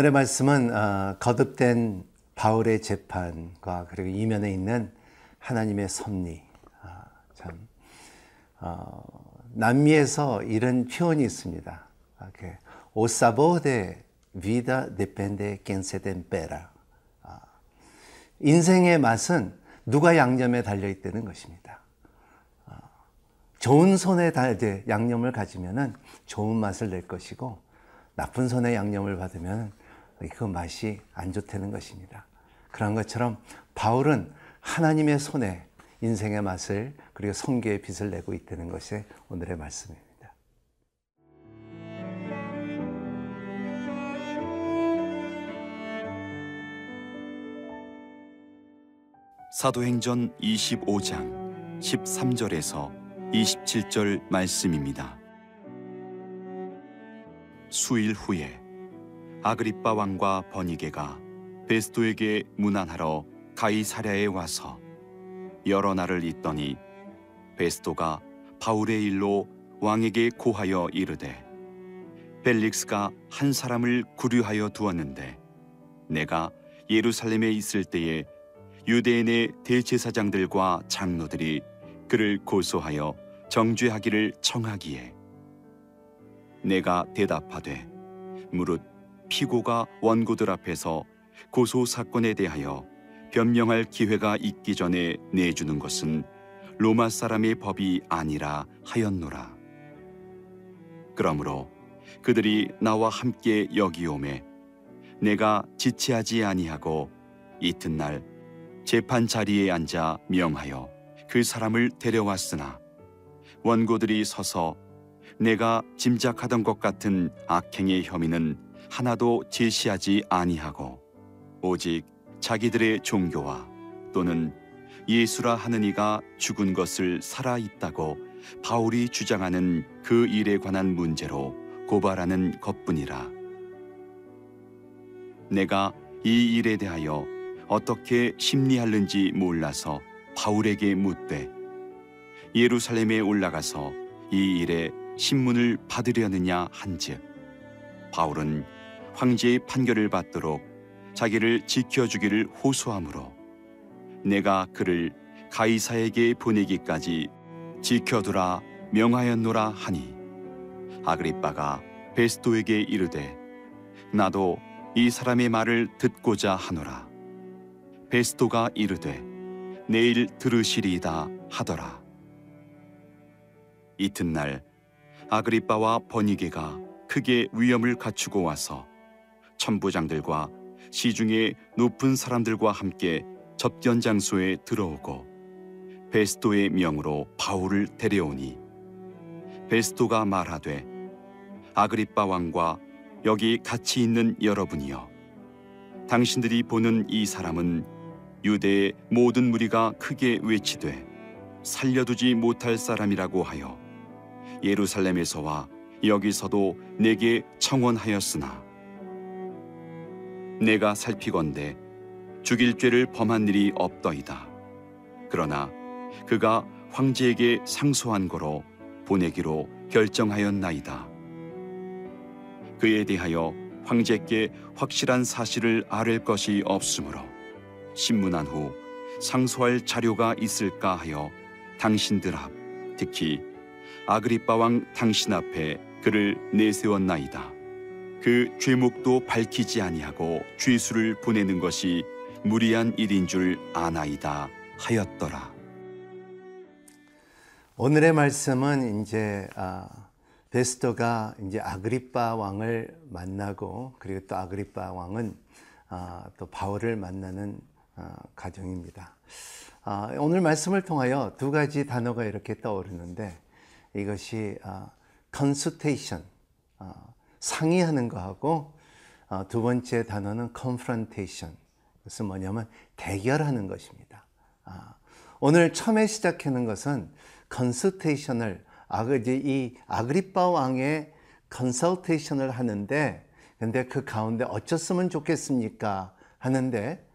네, 오늘의 말씀은 어, 거듭된 바울의 재판과 그리고 이면에 있는 하나님의 섭리. 아, 참 어, 남미에서 이런 표현이 있습니다. O sabor vida depende quien se tempera. 아, 인생의 맛은 누가 양념에 달려 있다는 것입니다. 아, 좋은 손에 달되 양념을 가지면은 좋은 맛을 낼 것이고 나쁜 손에 양념을 받으면 그 맛이 안 좋다는 것입니다. 그런 것처럼 바울은 하나님의 손에 인생의 맛을 그리고 성계의 빛을 내고 있다는 것이 오늘의 말씀입니다. 사도행전 25장 13절에서 27절 말씀입니다. 수일 후에 아그리빠 왕과 버니게가 베스토에게 문안하러 가이사랴에 와서 여러 날을 있더니 베스토가 바울의 일로 왕에게 고하여 이르되 벨릭스가 한 사람을 구류하여 두었는데 내가 예루살렘에 있을 때에 유대인의 대제사장들과 장로들이 그를 고소하여 정죄하기를 청하기에 내가 대답하되 무릇 피고가 원고들 앞에서 고소 사건에 대하여 변명할 기회가 있기 전에 내주는 것은 로마 사람의 법이 아니라 하였노라. 그러므로 그들이 나와 함께 여기 오매 내가 지체하지 아니하고 이튿날 재판 자리에 앉아 명하여 그 사람을 데려왔으나 원고들이 서서 내가 짐작하던 것 같은 악행의 혐의는 하나도 제시하지 아니하고 오직 자기들의 종교와 또는 예수라 하는 이가 죽은 것을 살아 있다고 바울이 주장하는 그 일에 관한 문제로 고발하는 것뿐이라. 내가 이 일에 대하여 어떻게 심리하는지 몰라서 바울에게 묻되 예루살렘에 올라가서 이 일에 신문을 받으려느냐 한즉 바울은 황제의 판결을 받도록 자기를 지켜주기를 호소하므로 내가 그를 가이사에게 보내기까지 지켜두라 명하였노라 하니 아그리빠가 베스도에게 이르되 나도 이 사람의 말을 듣고자 하노라 베스도가 이르되 내일 들으시리이다 하더라. 이튿날 아그리빠와 버니게가 크게 위험을 갖추고 와서 천부장들과 시중의 높은 사람들과 함께 접견 장소에 들어오고 베스도의 명으로 바울을 데려오니 베스도가 말하되 아그리빠 왕과 여기 같이 있는 여러분이여 당신들이 보는 이 사람은 유대의 모든 무리가 크게 외치되 살려두지 못할 사람이라고 하여 예루살렘에서와 여기서도 내게 청원하였으나 내가 살피건대 죽일 죄를 범한 일이 없더이다. 그러나 그가 황제에게 상소한 거로 보내기로 결정하였나이다. 그에 대하여 황제께 확실한 사실을 아를 것이 없으므로 신문한 후 상소할 자료가 있을까 하여 당신들 앞 특히 아그리빠 왕 당신 앞에 그를 내세웠나이다. 그 죄목도 밝히지 아니하고 죄수를 보내는 것이 무리한 일인 줄 아나이다 하였더라. 오늘의 말씀은 이제 아, 베스토가 이제 아그리빠 왕을 만나고 그리고 또 아그리빠 왕은 아, 또 바울을 만나는 어, 가정입니다. 아, 오늘 말씀을 통하여 두 가지 단어가 이렇게 떠오르는데 이것이 consultation, 어, 어, 상의하는 거하고 두 번째 단어는 confrontation. 그것은 뭐냐면 대결하는 것입니다. 아, 오늘 처음에 시작하는 것은 consultation을 이 아그리파 왕의 컨설테이션을 하는데 근데 그 가운데 어쩌으면 좋겠습니까? 하는데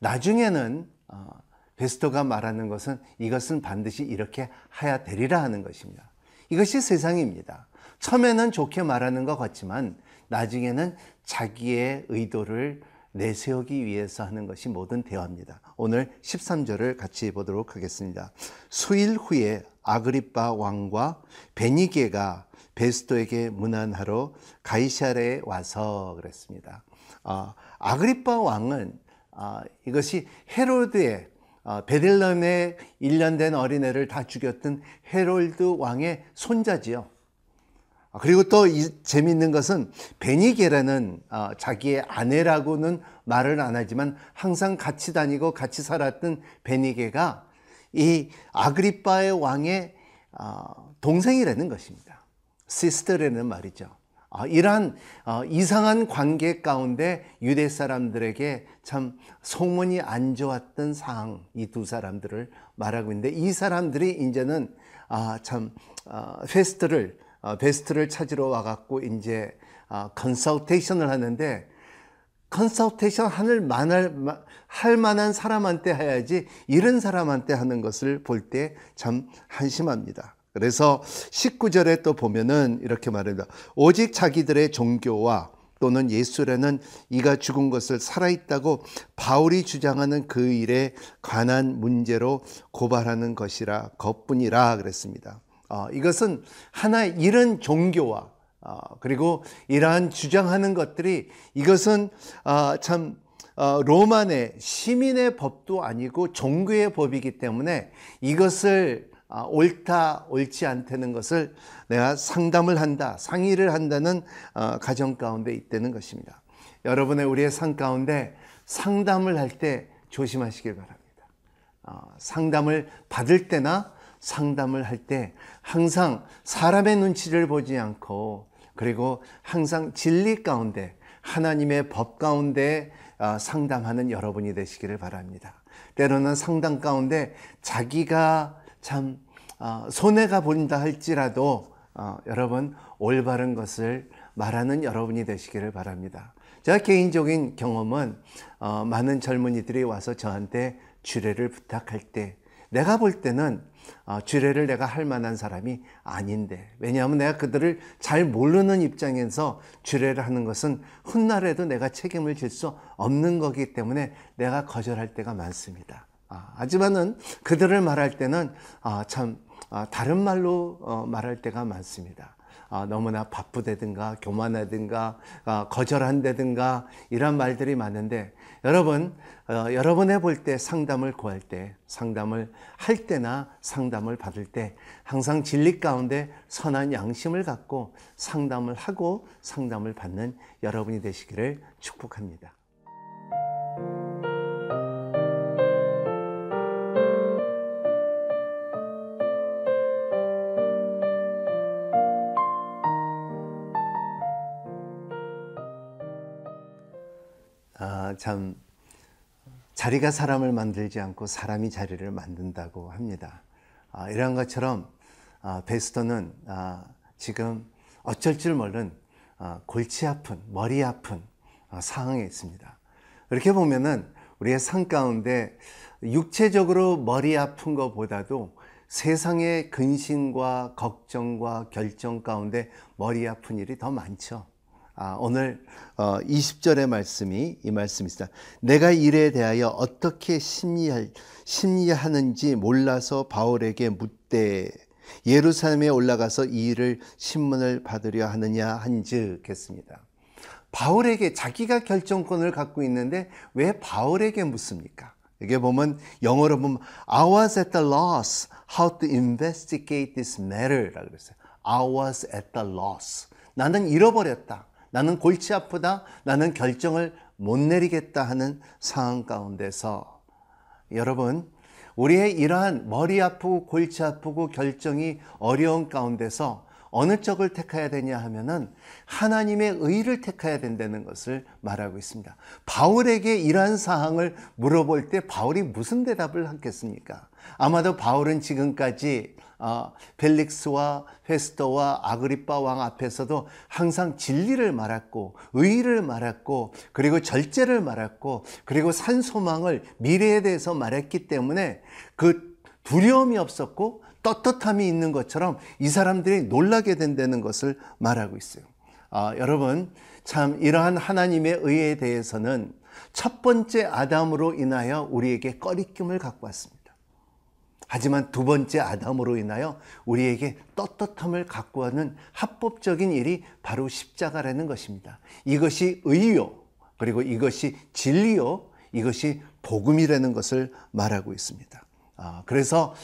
나중에는 어, 베스토가 말하는 것은 이것은 반드시 이렇게 해야 되리라 하는 것입니다. 이것이 세상입니다. 처음에는 좋게 말하는 것 같지만 나중에는 자기의 의도를 내세우기 위해서 하는 것이 모든 대화입니다. 오늘 13절을 같이 보도록 하겠습니다. 수일 후에 아그리파 왕과 베니게가 베스토에게 문안하러 가이샤레에 와서 그랬습니다. 아, 아그리파 왕은 아, 이것이 헤로드의 아, 베들레헴에 1년 된 어린애를 다 죽였던 헤롤드 왕의 손자지요. 아, 그리고 또 재미있는 것은 베니게라는 아, 자기의 아내라고는 말을 안 하지만 항상 같이 다니고 같이 살았던 베니게가 이 아그리빠의 왕의 아, 동생이라는 것입니다. sister라는 말이죠. 이러한 어, 이상한 관계 가운데 유대 사람들에게 참 소문이 안 좋았던 상황 이 두 사람들을 말하고 있는데 이 사람들이 이제는 참 어, 페스트를 어, 베스도를 찾으러 와갖고 이제 consultation을 하는데 consultation 할 만할, 할 만한 사람한테 해야지 이런 사람한테 하는 것을 볼 때 참 한심합니다. 그래서 19절에 또 보면은 이렇게 말합니다. 오직 자기들의 종교와 또는 예수라는 이가 죽은 것을 살아있다고 바울이 주장하는 그 일에 관한 문제로 고발하는 것이라 것뿐이라 그랬습니다. 어, 이것은 하나의 이런 종교와 어, 그리고 이러한 주장하는 것들이 이것은 어, 참 어, 로만의 시민의 법도 아니고 종교의 법이기 때문에 이것을 어, 옳다 옳지 않다는 것을 내가 상담을 한다 상의를 한다는 어, 가정 가운데 있다는 것입니다. 여러분의 우리의 삶 가운데 상담을 할 때 조심하시길 바랍니다. 어, 상담을 받을 때나 상담을 할 때 항상 사람의 눈치를 보지 않고 그리고 항상 진리 가운데 하나님의 법 가운데 어, 상담하는 여러분이 되시기를 바랍니다. 때로는 상담 가운데 자기가 참 어, 손해가 보인다 할지라도 어, 여러분 올바른 것을 말하는 여러분이 되시기를 바랍니다. 제가 개인적인 경험은 많은 젊은이들이 와서 저한테 주례를 부탁할 때 내가 볼 때는 어, 주례를 내가 할 만한 사람이 아닌데 왜냐하면 내가 그들을 잘 모르는 입장에서 주례를 하는 것은 훗날에도 내가 책임을 질 수 없는 거기 때문에 내가 거절할 때가 많습니다. 아, 하지만은 그들을 말할 때는 아, 참 아, 다른 말로 어, 말할 때가 많습니다. 아, 너무나 바쁘다든가 교만하든가 아, 거절한다든가 이런 말들이 많은데 여러분 어, 여러분 해볼 때 상담을 구할 때 상담을 할 때나 상담을 받을 때 항상 진리 가운데 선한 양심을 갖고 상담을 하고 상담을 받는 여러분이 되시기를 축복합니다. 참 자리가 사람을 만들지 않고 사람이 자리를 만든다고 합니다. 아, 이런 것처럼 아, 베스터는 아, 지금 어쩔 줄 모른 아, 골치 아픈 머리 아픈 아, 상황에 있습니다. 이렇게 보면은 우리의 삶 가운데 육체적으로 머리 아픈 것보다도 세상의 근심과 걱정과 결정 가운데 머리 아픈 일이 더 많죠. 아, 오늘 어, 20절의 말씀이 이 말씀입니다. 내가 일에 대하여 어떻게 심리할, 심리하는지 몰라서 바울에게 묻되 예루살렘에 올라가서 이 일을 신문을 받으려 하느냐 한즉 했습니다. 바울에게 자기가 결정권을 갖고 있는데 왜 바울에게 묻습니까? 이게 보면 영어로 보면 I was at the loss how to investigate this matter라고 그랬어요. I was at the loss. 나는 잃어버렸다. 나는 골치 아프다. 나는 결정을 못 내리겠다 하는 상황 가운데서 여러분, 우리의 이러한 머리 아프고 골치 아프고 결정이 어려운 가운데서 어느 쪽을 택해야 되냐 하면은 하나님의 의를 택해야 된다는 것을 말하고 있습니다. 바울에게 이러한 사항을 물어볼 때 바울이 무슨 대답을 하겠습니까? 아마도 바울은 지금까지 어, 벨릭스와 페스토와 아그리빠 왕 앞에서도 항상 진리를 말했고 의를 말했고 그리고 절제를 말했고 그리고 산소망을 미래에 대해서 말했기 때문에 그 두려움이 없었고 떳떳함이 있는 것처럼 이 사람들이 놀라게 된다는 것을 말하고 있어요. 아, 여러분 참 이러한 하나님의 의에 대해서는 첫 번째 아담으로 인하여 우리에게 꺼리낌을 갖고 왔습니다. 하지만 두 번째 아담으로 인하여 우리에게 떳떳함을 갖고 하는 합법적인 일이 바로 십자가라는 것입니다. 이것이 의요, 그리고 이것이 진리요, 이것이 복음이라는 것을 말하고 있습니다. 아, 그래서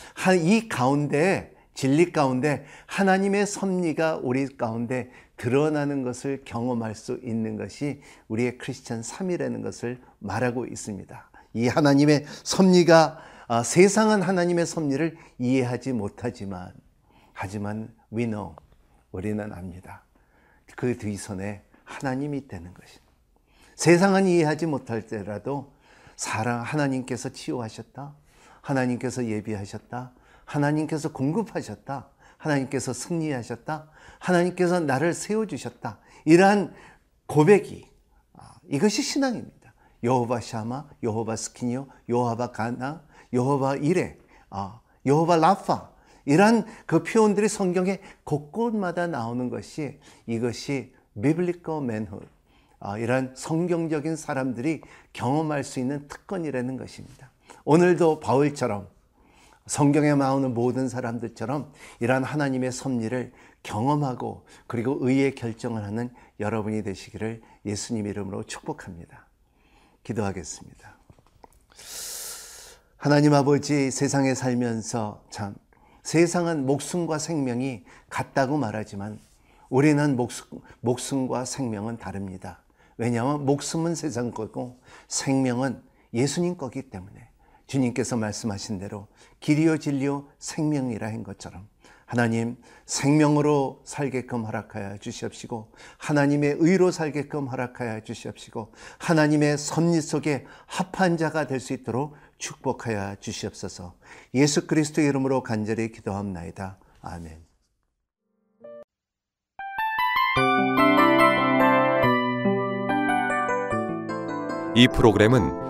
이 가운데 진리 가운데 하나님의 섭리가 우리 가운데 드러나는 것을 경험할 수 있는 것이 우리의 크리스천 3이라는 것을 말하고 있습니다. 이 하나님의 섭리가 아, 세상은 하나님의 섭리를 이해하지 못하지만 하지만 we know 우리는 압니다. 그 뒤선에 하나님이 있다는 것입니다. 세상은 이해하지 못할 때라도 사랑 하나님께서 치유하셨다. 하나님께서 예비하셨다. 하나님께서 공급하셨다. 하나님께서 승리하셨다. 하나님께서 나를 세워주셨다. 이러한 고백이 아, 이것이 신앙입니다. 여호바 샤마, 여호바 스키니오, 여호바 가나, 여호바 이레, 아, 여호바 라파 이러한 그 표현들이 성경에 곳곳마다 나오는 것이 이것이 비블리컬 맨훗 아, 이러한 성경적인 사람들이 경험할 수 있는 특권이라는 것입니다. 오늘도 바울처럼 성경에 나오는 모든 사람들처럼 이러한 하나님의 섭리를 경험하고 그리고 의의 결정을 하는 여러분이 되시기를 예수님 이름으로 축복합니다. 기도하겠습니다. 하나님 아버지 세상에 살면서 참 세상은 목숨과 생명이 같다고 말하지만 우리는 목숨, 목숨과 생명은 다릅니다. 왜냐하면 목숨은 세상 거고 생명은 예수님 거기 때문에 주님께서 말씀하신 대로 길이요 진리요 생명이라 한 것처럼 하나님 생명으로 살게끔 허락하여 주시옵시고 하나님의 의로 살게끔 허락하여 주시옵시고 하나님의 섭리 속에 합한 자가 될 수 있도록 축복하여 주시옵소서 예수 그리스도 이름으로 간절히 기도합나이다. 아멘. 이 프로그램은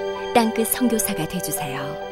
땅끝 성교사가 되주세요